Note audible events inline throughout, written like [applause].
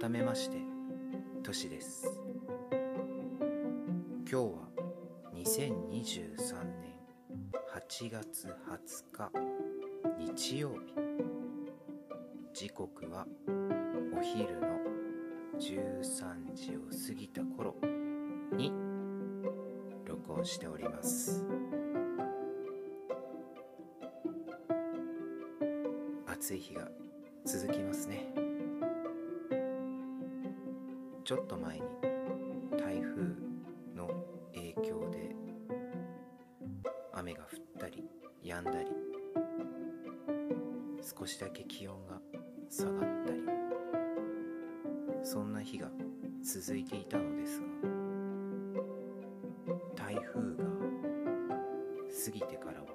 改めましてトシです。今日は2023年8月20日日曜日。時刻はお昼の13時を過ぎた頃に録音しております。暑い日が続きますね。ちょっと前に台風の影響で雨が降ったり止んだり少しだけ気温が下がったりそんな日が続いていたのですが台風が過ぎてからは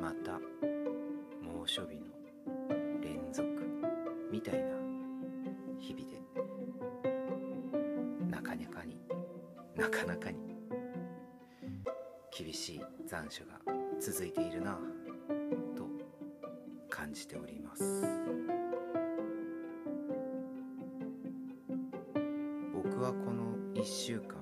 また猛暑日の連続みたいななかなかに。厳しい残暑が続いているなと感じております。僕はこの1週間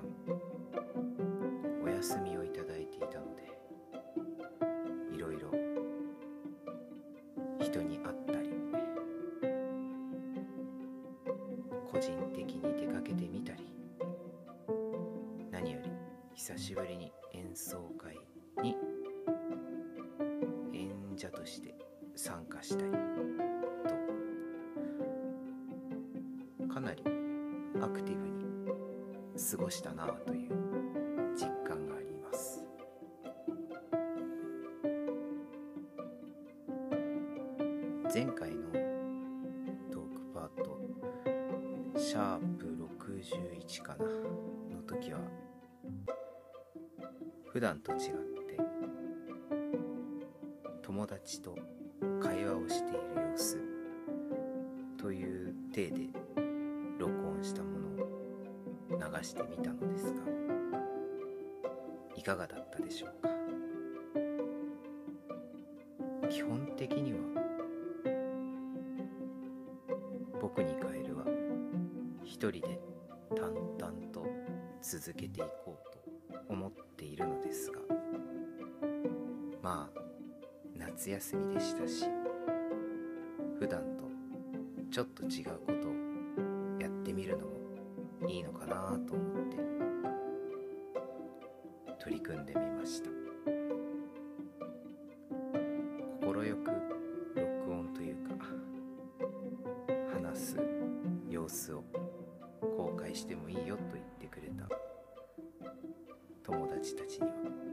者として参加したりと。かなりアクティブに過ごしたなという実感があります。前回のトークパートシャープ61かなの時は普段と違って友達と会話をしている様子という体で録音したものを流してみたのですがいかがだったでしょうか？基本的には僕にカエルは一人で淡々と続けていこ夏休みでしたし普段とちょっと違うことをやってみるのもいいのかなと思って取り組んでみました。快く録音というか話す様子を公開してもいいよと言ってくれた友達たちには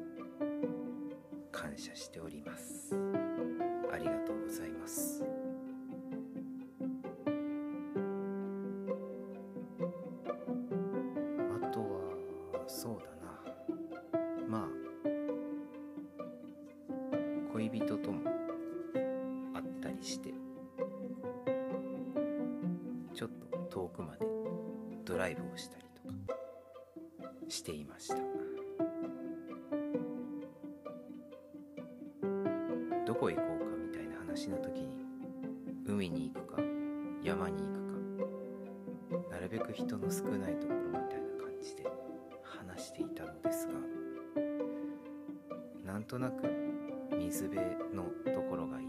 感謝しております。ありがとうございます。こ行こうかみたいな話の時に海に行くか山に行くかなるべく人の少ないところみたいな感じで話していたのですがなんとなく水辺のところがいい。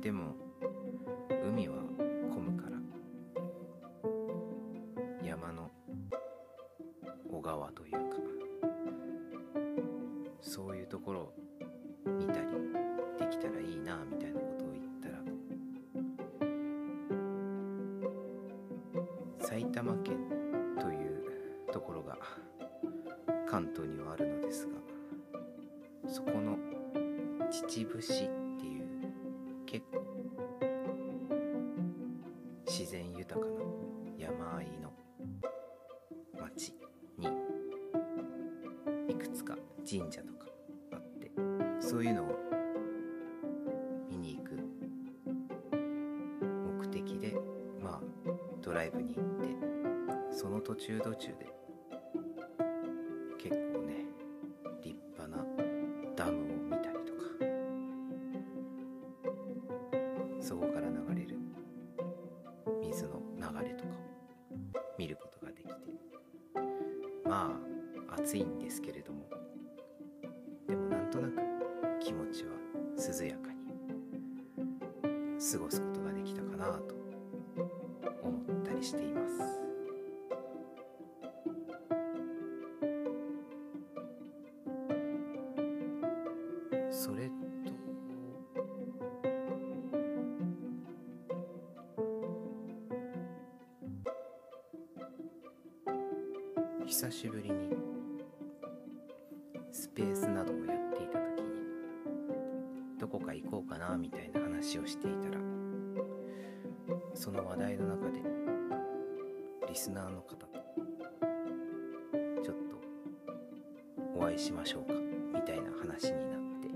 でも関東にはあるのですがそこの秩父市っていう結構自然豊かな山あいの町にいくつか神社とかあってそういうのを見に行く目的でまあドライブに行ってその途中途中で流れとかを見ることができて。まあ暑いんですけれども。でもなんとなく気持ちは涼やかに過ごすこと行こうかなみたいな話をしていたらその話題の中でリスナーの方とちょっとお会いしましょうかみたいな話になって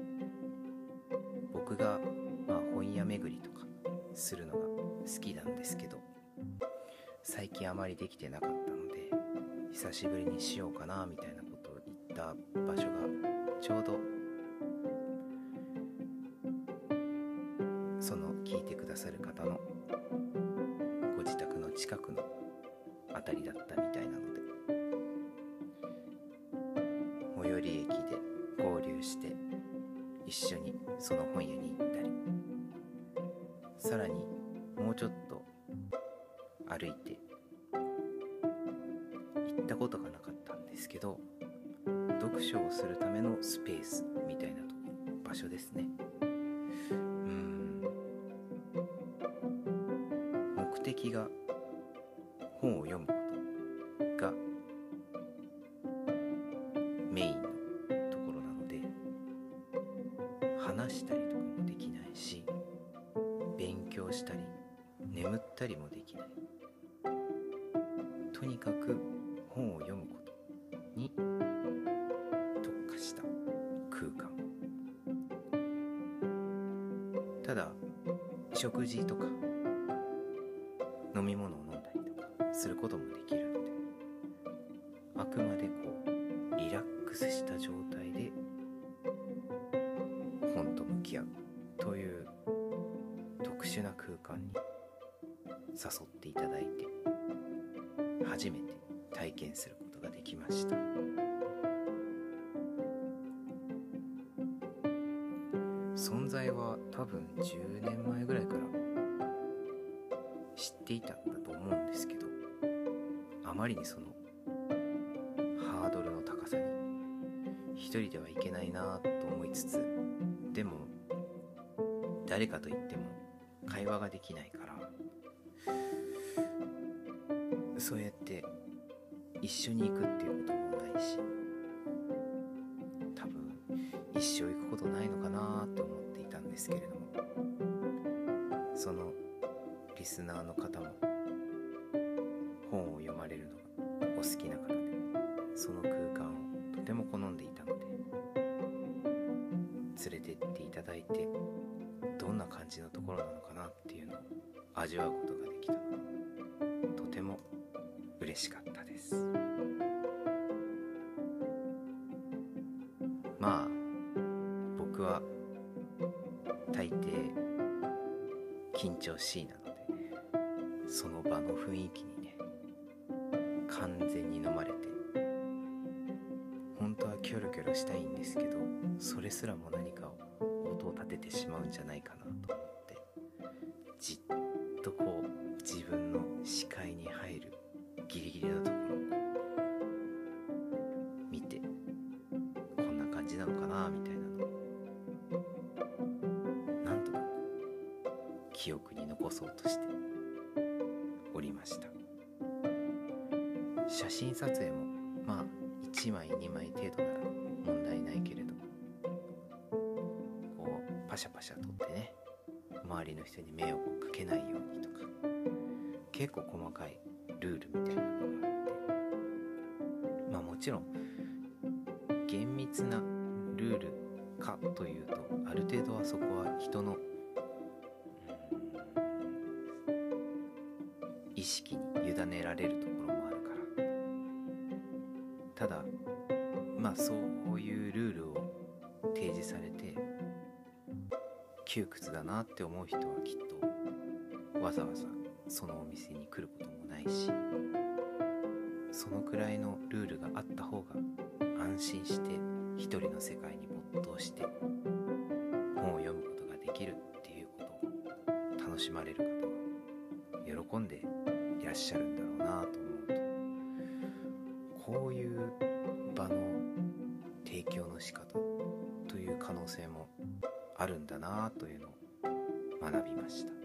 僕がまあ本屋巡りとかするのが好きなんですけど最近あまりできてなかったので久しぶりにしようかなみたいなことを言った場所がちょうど近くの辺りだったみたいなので最寄り駅で合流して一緒にその本屋に行ったりさらにもうちょっと歩いて行ったことがなかったんですけど読書をするためのスペースみたいなと場所ですね。にかく本を読むことに特化した空間。ただ食事とか多分10年前ぐらいから知っていたんだと思うんですけどあまりにそのハードルの高さに一人ではいけないなと思いつつでも誰かと言っても会話ができないからそうやって一緒に行くっていうこともないし多分一生行くことないのかなと思って。ですけれども。そのリスナーの方も本を読まれるのがお好きな方でその空間をとても好んでいたので連れてっていただいてどんな感じのところなのかなっていうのを味わうことができたとても嬉しかったです。緊張しいなのでその場の雰囲気にね完全に飲まれて本当はキョロキョロしたいんですけどそれすらも何かを音を立ててしまうんじゃないかなと思ってじっとこう自分の記憶に残そうとしておりました。写真撮影もまあ1枚2枚程度なら問題ないけれどこうパシャパシャ撮ってね周りの人に迷惑をかけないようにとか結構細かいルールみたいなのがあってまあもちろん厳密なルールかというとある程度はそこは人の意識に委ねられるところもあるから。ただまあそういうルールを提示されて窮屈だなって思う人はきっとわざわざそのお店に来ることもないしそのくらいのルールがあった方が安心して一人の世界に没頭して本を読むことができるっていうことを楽しまれる方は喜んでっしゃるんだろうなと思うとこういう場の提供の仕方という可能性もあるんだなというのを学びました。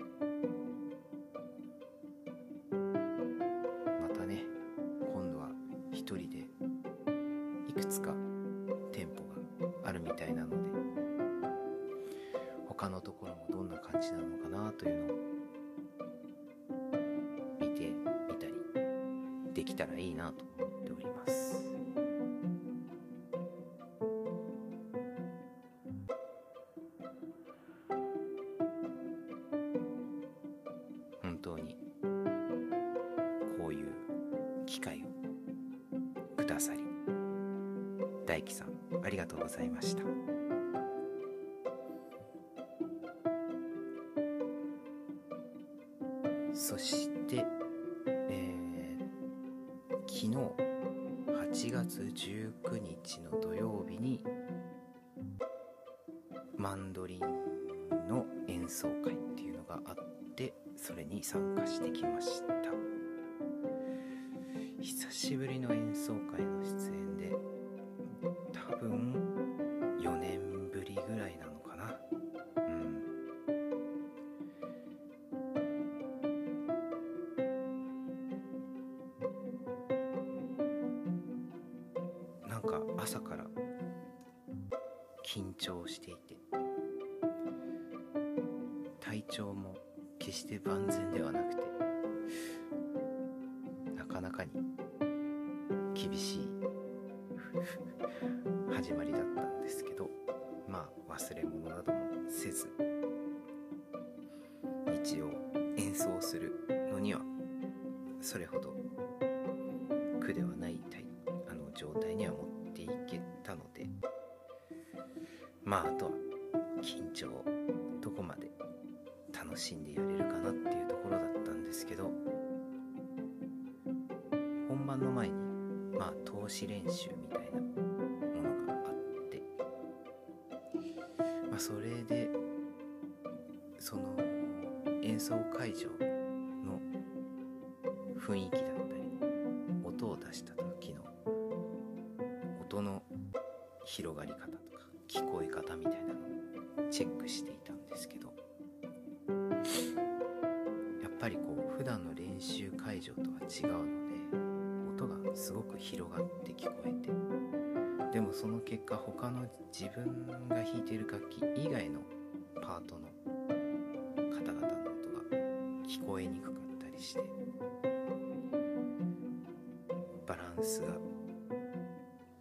機会をくださり大樹さんありがとうございました。なんか朝から緊張していて。体調も決して万全ではなくてなかなかに厳しい始まりだったんですけどまあ忘れ物などもせず一応演奏するのにはそれほど苦ではないまああとは緊張どこまで楽しんでやれるかなっていうところだったんですけど本番の前にまあ投資練習みたいなものがあってまあそれでその演奏会場の雰囲気だチェックしていたんですけどやっぱりこう普段の練習会場とは違うので音がすごく広がって聞こえてでもその結果他の自分が弾いている楽器以外のパートの方々の音が聞こえにくかったりしてバランスが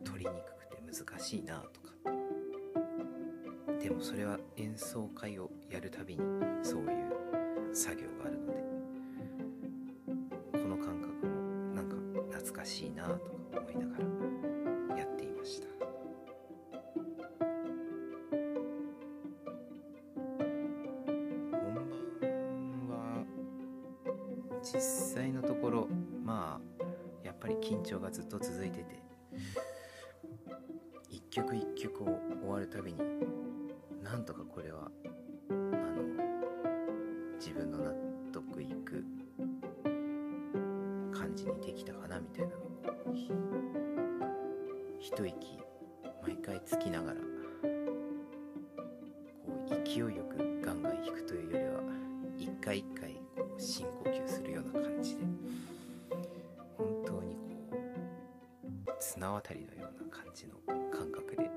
取りにくくて難しいなとかでもそれは演奏会をやるたびにそういう作業があるのでこの感覚もなんか懐かしいなとか思いながらやっていました。本番は実際のところまあやっぱり緊張がずっと続いてて一曲一曲を終わるたびになんとかこれはあの自分の納得いく感じにできたかなみたいな一息毎回つきながらこう勢いよくガンガン弾くというよりは一回一回こう深呼吸するような感じで本当にこう綱渡りのような感じの感覚で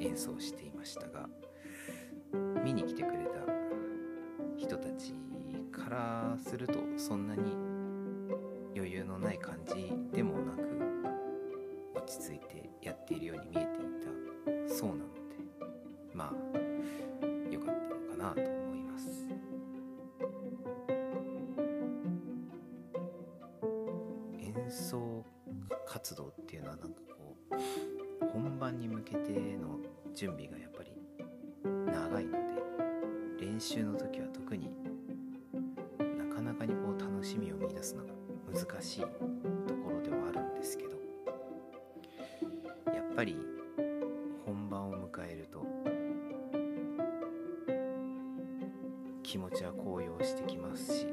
演奏していましたが見に来てくれた人たちからするとそんなに余裕のない感じでもなく落ち着いてやっているように見えていたそうなのでまあ良かったのかなと思います。演奏活動っていうのはなんかこう本番に向けての準備が習の時は特になかなかにこう楽しみを見出すのが難しいところではあるんですけどやっぱり本番を迎えると気持ちは高揚してきますし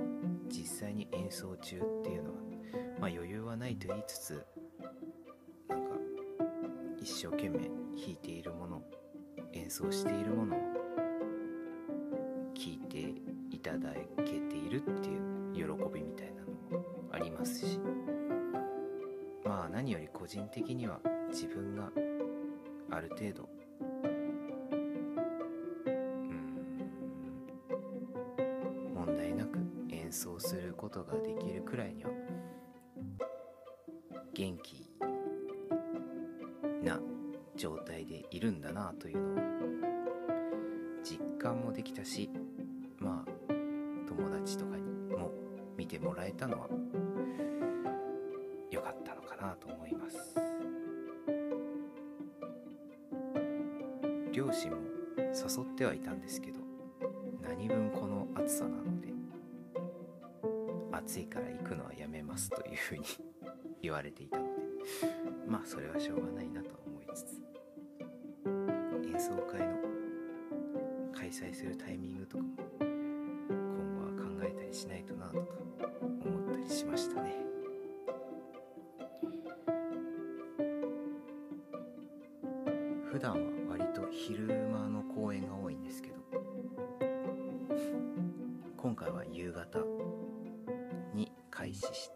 実際に演奏中っていうのは、まあ、余裕はないと言いつつなんか一生懸命弾いているもの演奏しているものを個人的には自分がある程度問題なく演奏することができるくらいには元気な状態でいるんだなというのを実感もできたしまあ友達とかにも見てもらえたのは両親も誘ってはいたんですけど何分この暑さなので暑いから行くのはやめますというふうに言われていたのでまあそれはしょうがないなと思いつつ演奏会の開催するタイミングとかも今後は考えたりしないとなとか思ったりしましたね。普段は割と昼間の公演が多いんですけど今回は夕方に開始して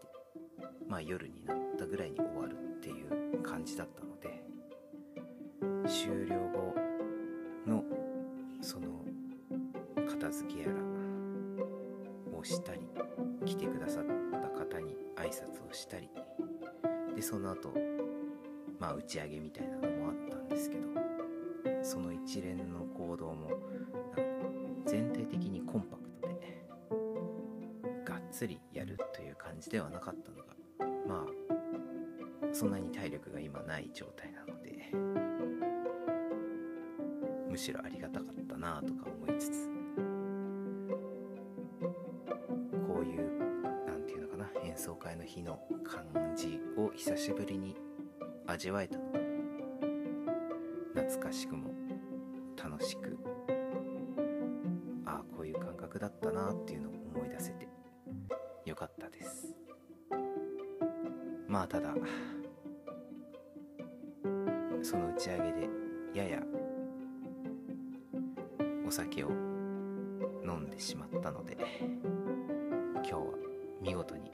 まあ夜になったぐらいに終わるっていう感じだったので終了後のその片付けやらをしたり来てくださった方に挨拶をしたりでその後まあ打ち上げみたいなのもあったんですけどその一連の行動も全体的にコンパクトでがっつりやるという感じではなかったのがまあそんなに体力が今ない状態なのでむしろありがたかったなとか思いつつこういうなんていうのかな演奏会の日の感じを久しぶりに味わえたのが懐かしくも楽しくああこういう感覚だったなっていうのを思い出せてよかったです。まあただその打ち上げでややお酒を飲んでしまったので今日は見事に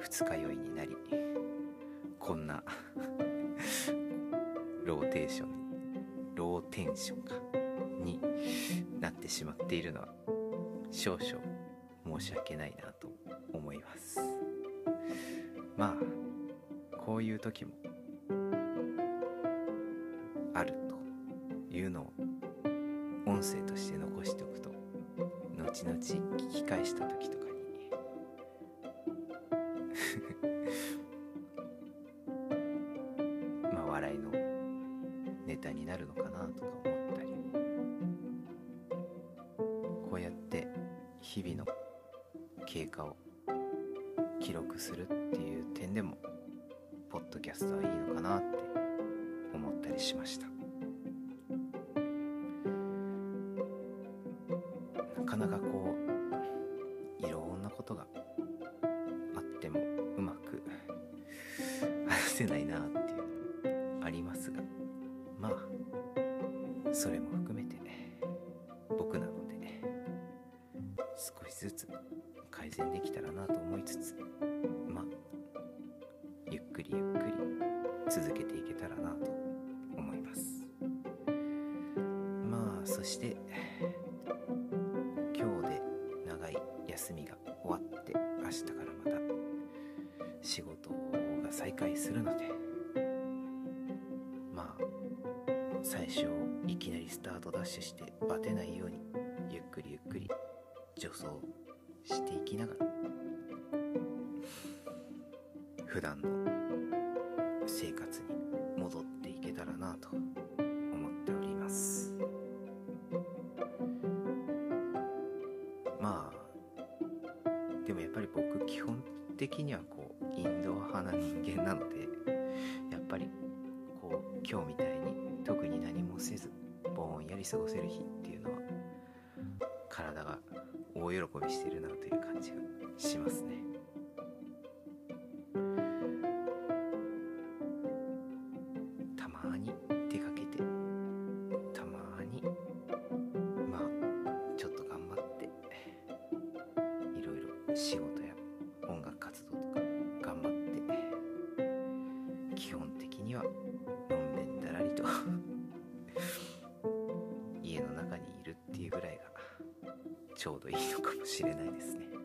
二日酔いになりこんな [laughs] ローテーションローテンションかになってしまっているのは少々申し訳ないなと思います。まあこういう時もあるというのを音声として残しておくと後々聞き返した時とかにせないなっていうのありますがまあそれも含めて僕なので少しずつ改善できたらなと思いつつまあゆっくりゆっくり続けていけたらなと思います。まあそしてが再開するのでまあ最初いきなりスタートダッシュしてバテないようにゆっくりゆっくり助走していきながら普段の生活に戻っていけたらなと思っております。まあでもやっぱり僕基本的にはこうな人間なのでやっぱりこう今日みたいに特に何もせずぼんやり過ごせる日っていうのは体が大喜びしてるなという感じがしますね。たまに出かけてたまにまあちょっと頑張っていろいろ仕事ちょうどいいのかもしれないですね。